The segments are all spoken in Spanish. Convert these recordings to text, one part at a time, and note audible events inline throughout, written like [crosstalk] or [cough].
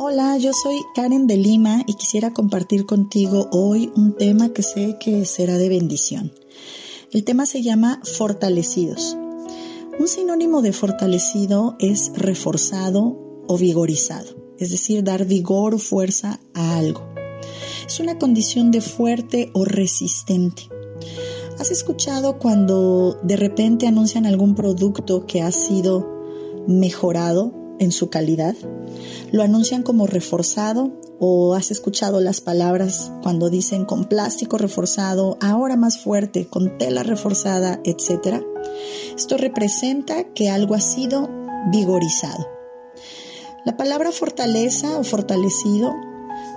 Hola, yo soy Karen de Lima y quisiera compartir contigo hoy un tema que sé que será de bendición. El tema se llama fortalecidos. Un sinónimo de fortalecido es reforzado o vigorizado, es decir, dar vigor o fuerza a algo. Es una condición de fuerte o resistente. ¿Has escuchado cuando de repente anuncian algún producto que ha sido mejorado en su calidad? Lo anuncian como reforzado o has escuchado las palabras cuando dicen con plástico reforzado, ahora más fuerte, con tela reforzada, etc. Esto representa que algo ha sido vigorizado. La palabra fortaleza o fortalecido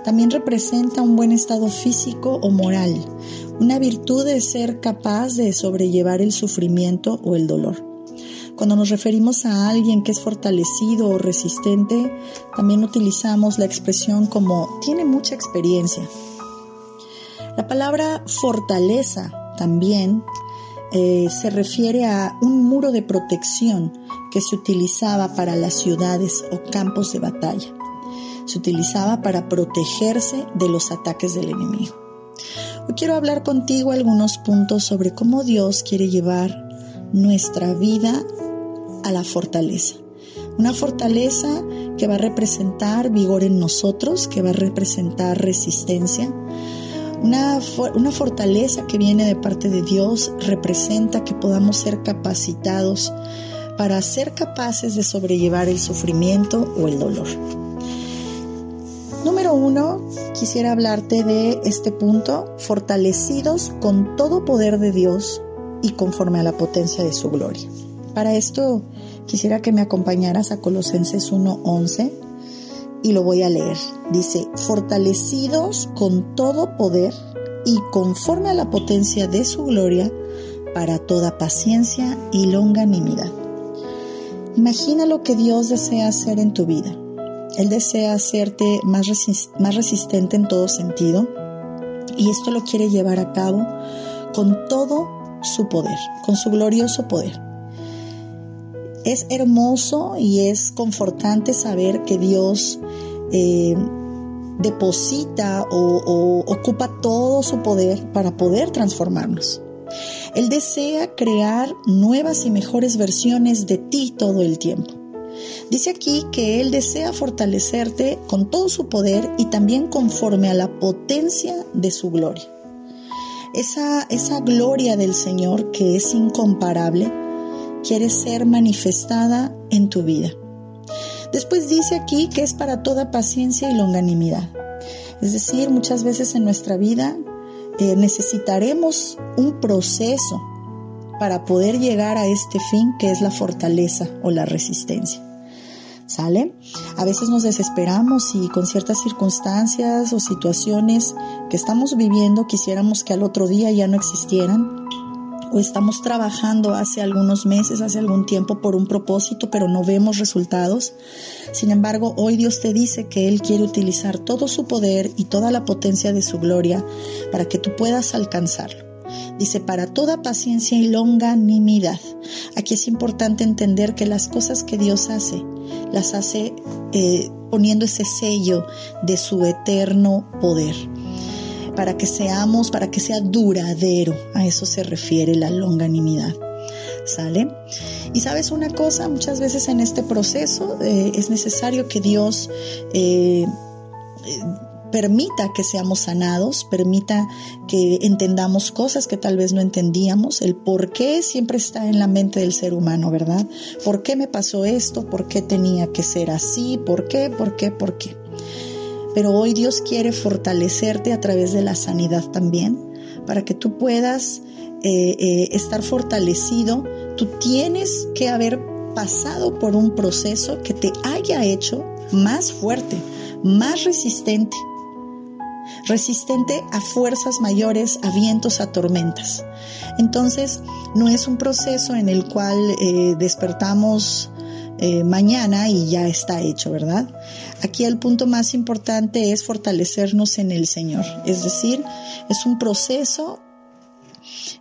también representa un buen estado físico o moral, una virtud de ser capaz de sobrellevar el sufrimiento o el dolor. Cuando nos referimos a alguien que es fortalecido o resistente, también utilizamos la expresión como tiene mucha experiencia. La palabra fortaleza también eh, se refiere a un muro de protección que se utilizaba para las ciudades o campos de batalla. Se utilizaba para protegerse de los ataques del enemigo. Hoy quiero hablar contigo algunos puntos sobre cómo Dios quiere llevar nuestra vida a la fortaleza. Una fortaleza que va a representar vigor en nosotros, que va a representar resistencia. Una, una, fortaleza que viene de parte de Dios representa que podamos ser capacitados para ser capaces de sobrellevar el sufrimiento o el dolor. Número uno, quisiera hablarte de este punto, fortalecidos con todo poder de Dios y conforme a la potencia de su gloria. Para esto quisiera que me acompañaras a Colosenses 1:11 y lo voy a leer. Dice, fortalecidos con todo poder y conforme a la potencia de su gloria para toda paciencia y longanimidad. Imagina lo que Dios desea hacer en tu vida. Él desea hacerte más, más resistente en todo sentido y esto lo quiere llevar a cabo con todo su poder, con su glorioso poder. Es hermoso y es confortante saber que Dios eh, deposita o, ocupa todo su poder para poder transformarnos. Él desea crear nuevas y mejores versiones de ti todo el tiempo. Dice aquí que Él desea fortalecerte con todo su poder y también conforme a la potencia de su gloria. Esa, esa gloria del Señor que es incomparable quiere ser manifestada en tu vida. Después dice aquí que es para toda paciencia y longanimidad. Es decir, muchas veces en nuestra vida eh, necesitaremos un proceso para poder llegar a este fin que es la fortaleza o la resistencia. ¿Sale? A veces nos desesperamos y con ciertas circunstancias o situaciones que estamos viviendo quisiéramos que al otro día ya no existieran o estamos trabajando hace algunos meses, hace algún tiempo por un propósito, pero no vemos resultados. Sin embargo, hoy Dios te dice que Él quiere utilizar todo su poder y toda la potencia de su gloria para que tú puedas alcanzarlo. Dice, para toda paciencia y longanimidad. Aquí es importante entender que las cosas que Dios hace, las hace eh, poniendo ese sello de su eterno poder para que seamos, para que sea duradero. A eso se refiere la longanimidad. ¿Sale? Y sabes una cosa, muchas veces en este proceso eh, es necesario que Dios eh, permita que seamos sanados, permita que entendamos cosas que tal vez no entendíamos. El por qué siempre está en la mente del ser humano, ¿verdad? ¿Por qué me pasó esto? ¿Por qué tenía que ser así? ¿Por qué? ¿Por qué? ¿Por qué? Pero hoy Dios quiere fortalecerte a través de la sanidad también, para que tú puedas eh, eh, estar fortalecido. Tú tienes que haber pasado por un proceso que te haya hecho más fuerte, más resistente, resistente a fuerzas mayores, a vientos, a tormentas. Entonces, no es un proceso en el cual eh, despertamos eh, mañana y ya está hecho, ¿verdad? Aquí el punto más importante es fortalecernos en el Señor, es decir, es un proceso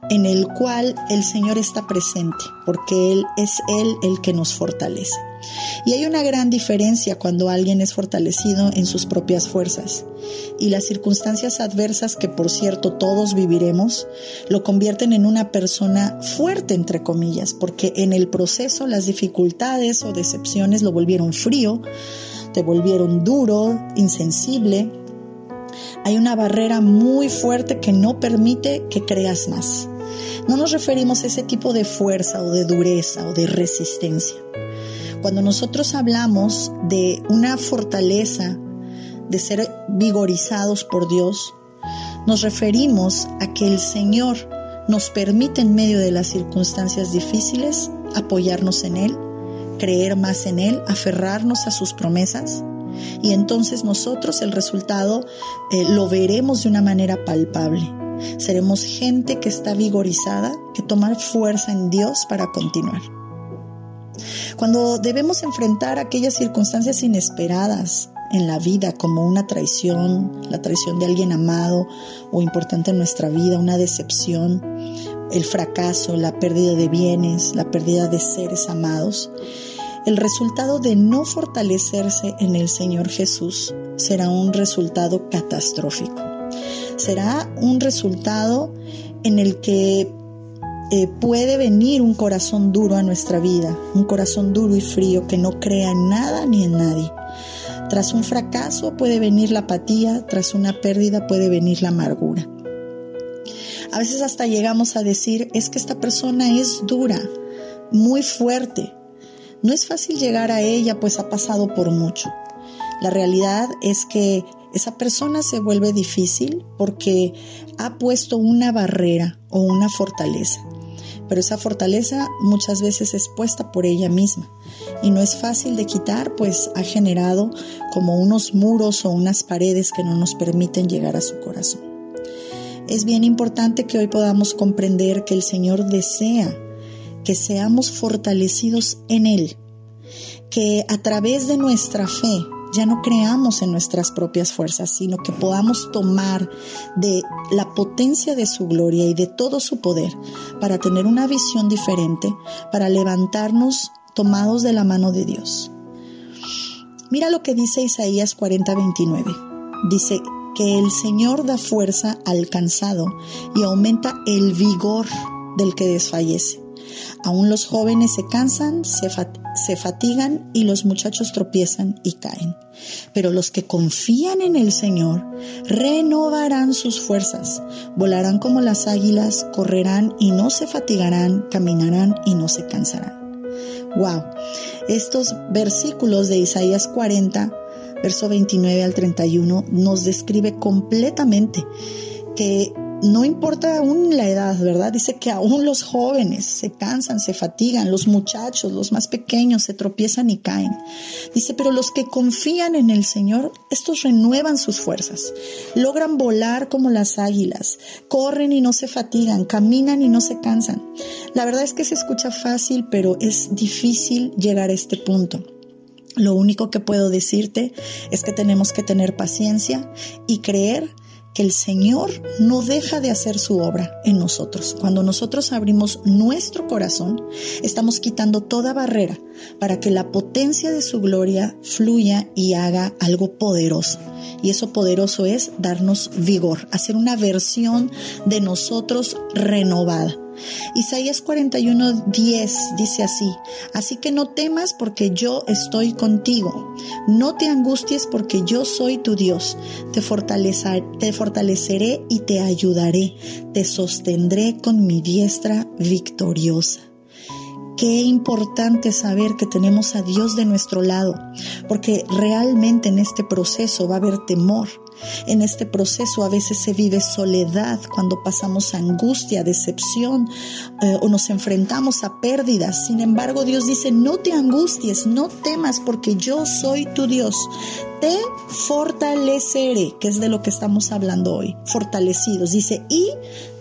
en el cual el Señor está presente, porque Él es Él el que nos fortalece. Y hay una gran diferencia cuando alguien es fortalecido en sus propias fuerzas. Y las circunstancias adversas que por cierto todos viviremos, lo convierten en una persona fuerte, entre comillas, porque en el proceso las dificultades o decepciones lo volvieron frío, te volvieron duro, insensible. Hay una barrera muy fuerte que no permite que creas más. No nos referimos a ese tipo de fuerza o de dureza o de resistencia. Cuando nosotros hablamos de una fortaleza, de ser vigorizados por Dios, nos referimos a que el Señor nos permite en medio de las circunstancias difíciles apoyarnos en Él, creer más en Él, aferrarnos a sus promesas. Y entonces nosotros el resultado eh, lo veremos de una manera palpable. Seremos gente que está vigorizada, que toma fuerza en Dios para continuar. Cuando debemos enfrentar aquellas circunstancias inesperadas en la vida, como una traición, la traición de alguien amado o importante en nuestra vida, una decepción, el fracaso, la pérdida de bienes, la pérdida de seres amados, el resultado de no fortalecerse en el Señor Jesús será un resultado catastrófico. Será un resultado en el que eh, puede venir un corazón duro a nuestra vida, un corazón duro y frío que no crea en nada ni en nadie. Tras un fracaso puede venir la apatía, tras una pérdida puede venir la amargura. A veces hasta llegamos a decir, es que esta persona es dura, muy fuerte. No es fácil llegar a ella, pues ha pasado por mucho. La realidad es que esa persona se vuelve difícil porque ha puesto una barrera o una fortaleza pero esa fortaleza muchas veces es puesta por ella misma y no es fácil de quitar, pues ha generado como unos muros o unas paredes que no nos permiten llegar a su corazón. Es bien importante que hoy podamos comprender que el Señor desea que seamos fortalecidos en Él, que a través de nuestra fe ya no creamos en nuestras propias fuerzas, sino que podamos tomar de la potencia de su gloria y de todo su poder para tener una visión diferente, para levantarnos tomados de la mano de Dios. Mira lo que dice Isaías 40:29. Dice que el Señor da fuerza al cansado y aumenta el vigor del que desfallece. Aún los jóvenes se cansan, se, se fatigan y los muchachos tropiezan y caen. Pero los que confían en el Señor renovarán sus fuerzas, volarán como las águilas, correrán y no se fatigarán, caminarán y no se cansarán. Wow, estos versículos de Isaías 40, verso 29 al 31, nos describe completamente que no importa aún la edad, ¿verdad? Dice que aún los jóvenes se cansan, se fatigan, los muchachos, los más pequeños se tropiezan y caen. Dice, pero los que confían en el Señor, estos renuevan sus fuerzas, logran volar como las águilas, corren y no se fatigan, caminan y no se cansan. La verdad es que se escucha fácil, pero es difícil llegar a este punto. Lo único que puedo decirte es que tenemos que tener paciencia y creer que el Señor no deja de hacer su obra en nosotros. Cuando nosotros abrimos nuestro corazón, estamos quitando toda barrera para que la potencia de su gloria fluya y haga algo poderoso. Y eso poderoso es darnos vigor, hacer una versión de nosotros renovada. Isaías 41, 10 dice así, así que no temas porque yo estoy contigo, no te angusties porque yo soy tu Dios, te, te fortaleceré y te ayudaré, te sostendré con mi diestra victoriosa. Qué importante saber que tenemos a Dios de nuestro lado, porque realmente en este proceso va a haber temor, en este proceso a veces se vive soledad cuando pasamos angustia, decepción eh, o nos enfrentamos a pérdidas. Sin embargo, Dios dice, no te angusties, no temas porque yo soy tu Dios. Te fortaleceré, que es de lo que estamos hablando hoy, fortalecidos. Dice, y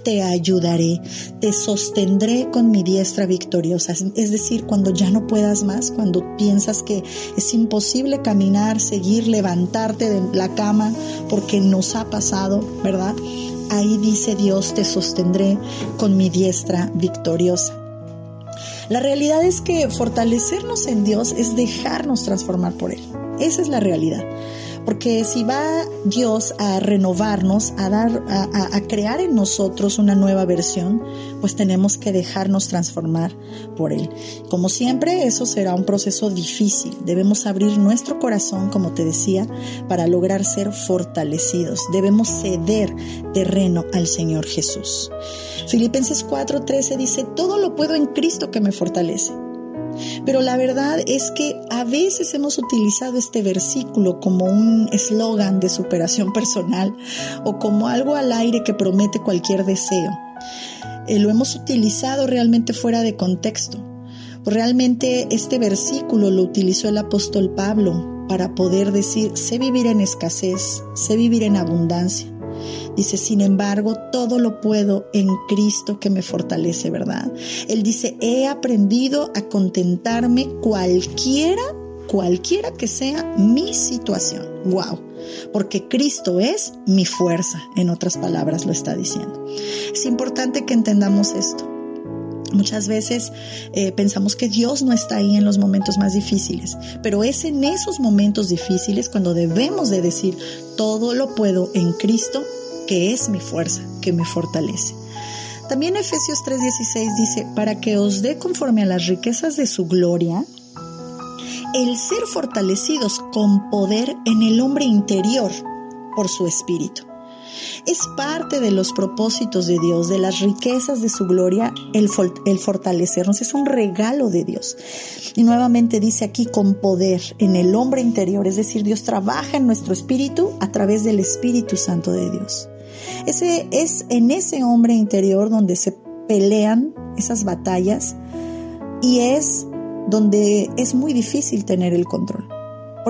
te ayudaré, te sostendré con mi diestra victoriosa. Es decir, cuando ya no puedas más, cuando piensas que es imposible caminar, seguir, levantarte de la cama, porque nos ha pasado, ¿verdad? Ahí dice Dios, te sostendré con mi diestra victoriosa. La realidad es que fortalecernos en Dios es dejarnos transformar por Él. Esa es la realidad. Porque si va Dios a renovarnos, a dar, a, crear en nosotros una nueva versión, pues tenemos que dejarnos transformar por Él. Como siempre, eso será un proceso difícil. Debemos abrir nuestro corazón, como te decía, para lograr ser fortalecidos. Debemos ceder terreno al Señor Jesús. Filipenses 4:13 dice, todo lo puedo en Cristo que me fortalece. Pero la verdad es que a veces hemos utilizado este versículo como un eslogan de superación personal o como algo al aire que promete cualquier deseo. Eh, lo hemos utilizado realmente fuera de contexto. Realmente este versículo lo utilizó el apóstol Pablo para poder decir, sé vivir en escasez, sé vivir en abundancia. Dice, sin embargo, todo lo puedo en Cristo que me fortalece, ¿verdad? Él dice, he aprendido a contentarme cualquiera, cualquiera que sea mi situación. Wow. Porque Cristo es mi fuerza, en otras palabras lo está diciendo. Es importante que entendamos esto. Muchas veces eh, pensamos que Dios no está ahí en los momentos más difíciles, pero es en esos momentos difíciles cuando debemos de decir, todo lo puedo en Cristo que es mi fuerza, que me fortalece. También Efesios 3:16 dice, para que os dé conforme a las riquezas de su gloria, el ser fortalecidos con poder en el hombre interior por su espíritu. Es parte de los propósitos de Dios, de las riquezas de su gloria, el, fortalecernos. Es un regalo de Dios. Y nuevamente dice aquí con poder en el hombre interior, es decir, Dios trabaja en nuestro espíritu a través del Espíritu Santo de Dios. Ese es en ese hombre interior donde se pelean esas batallas y es donde es muy difícil tener el control.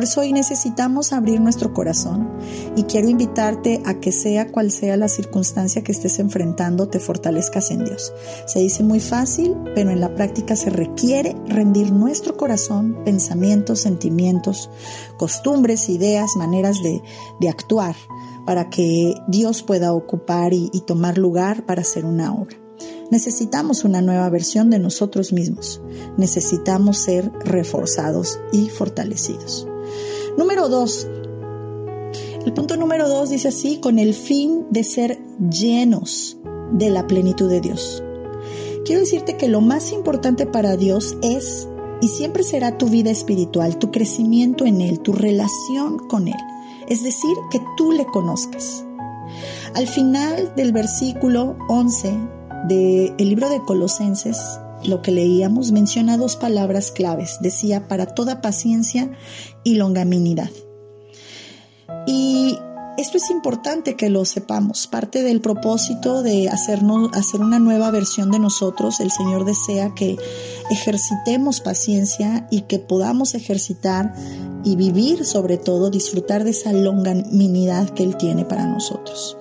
Por eso hoy necesitamos abrir nuestro corazón y quiero invitarte a que sea cual sea la circunstancia que estés enfrentando, te fortalezcas en Dios. Se dice muy fácil, pero en la práctica se requiere rendir nuestro corazón, pensamientos, sentimientos, costumbres, ideas, maneras de, de actuar para que Dios pueda ocupar y, tomar lugar para hacer una obra. Necesitamos una nueva versión de nosotros mismos. Necesitamos ser reforzados y fortalecidos. Número dos. El punto número dos dice así, con el fin de ser llenos de la plenitud de Dios. Quiero decirte que lo más importante para Dios es y siempre será tu vida espiritual, tu crecimiento en Él, tu relación con Él es decir, que tú le conozcas. Al final del versículo 11 del libro de Colosenses, lo que leíamos menciona dos palabras claves. Decía, para toda paciencia y longanimidad. Y esto es importante que lo sepamos. Parte del propósito de hacernos, hacer una nueva versión de nosotros, el Señor desea que ejercitemos paciencia y que podamos ejercitar y vivir sobre todo, disfrutar de esa longanimidad que Él tiene para nosotros.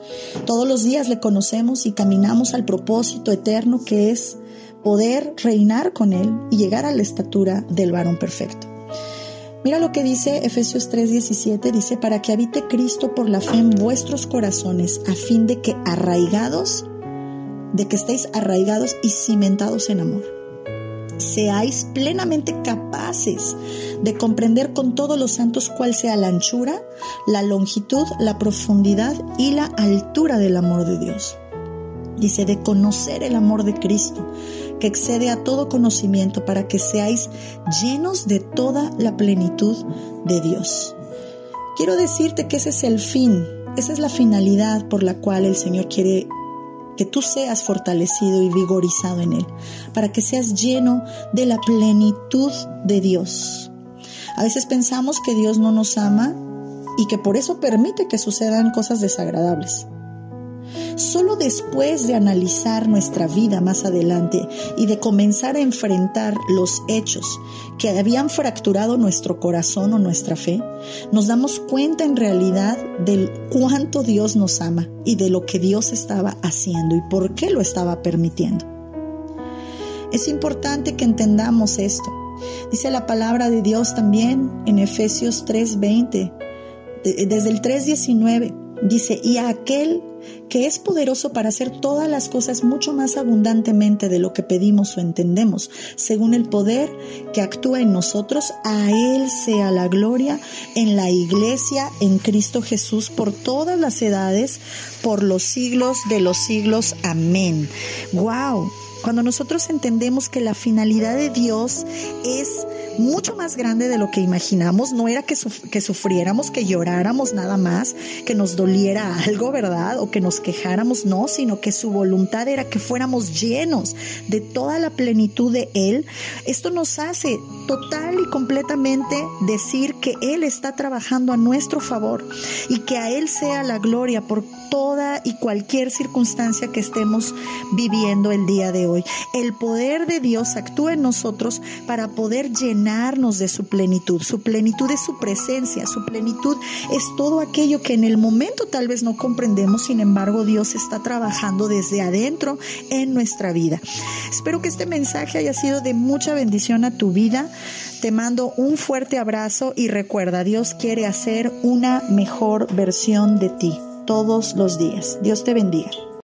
Todos los días le conocemos y caminamos al propósito eterno que es poder reinar con Él y llegar a la estatura del varón perfecto. Mira lo que dice Efesios 3:17, dice, para que habite Cristo por la fe en vuestros corazones, a fin de que arraigados, de que estéis arraigados y cimentados en amor seáis plenamente capaces de comprender con todos los santos cuál sea la anchura, la longitud, la profundidad y la altura del amor de Dios. Dice, de conocer el amor de Cristo, que excede a todo conocimiento para que seáis llenos de toda la plenitud de Dios. Quiero decirte que ese es el fin, esa es la finalidad por la cual el Señor quiere que tú seas fortalecido y vigorizado en Él, para que seas lleno de la plenitud de Dios. A veces pensamos que Dios no nos ama y que por eso permite que sucedan cosas desagradables. Solo después de analizar nuestra vida más adelante y de comenzar a enfrentar los hechos que habían fracturado nuestro corazón o nuestra fe, nos damos cuenta en realidad del cuánto Dios nos ama y de lo que Dios estaba haciendo y por qué lo estaba permitiendo. Es importante que entendamos esto. Dice la palabra de Dios también en Efesios 3:20, desde el 3:19, dice, y a aquel que es poderoso para hacer todas las cosas mucho más abundantemente de lo que pedimos o entendemos, según el poder que actúa en nosotros, a Él sea la gloria en la iglesia, en Cristo Jesús, por todas las edades, por los siglos de los siglos. Amén. ¡Wow! Cuando nosotros entendemos que la finalidad de Dios es mucho más grande de lo que imaginamos, no era que, que sufriéramos, que lloráramos nada más, que nos doliera [laughs] algo, ¿verdad? O que nos quejáramos, no, sino que su voluntad era que fuéramos llenos de toda la plenitud de Él. Esto nos hace total y completamente decir que Él está trabajando a nuestro favor y que a Él sea la gloria por toda y cualquier circunstancia que estemos viviendo el día de hoy. El poder de Dios actúa en nosotros para poder llenarnos de su plenitud. Su plenitud es su presencia, su plenitud es todo aquello que en el momento tal vez no comprendemos, sin embargo Dios está trabajando desde adentro en nuestra vida. Espero que este mensaje haya sido de mucha bendición a tu vida. Te mando un fuerte abrazo y recuerda, Dios quiere hacer una mejor versión de ti todos los días. Dios te bendiga.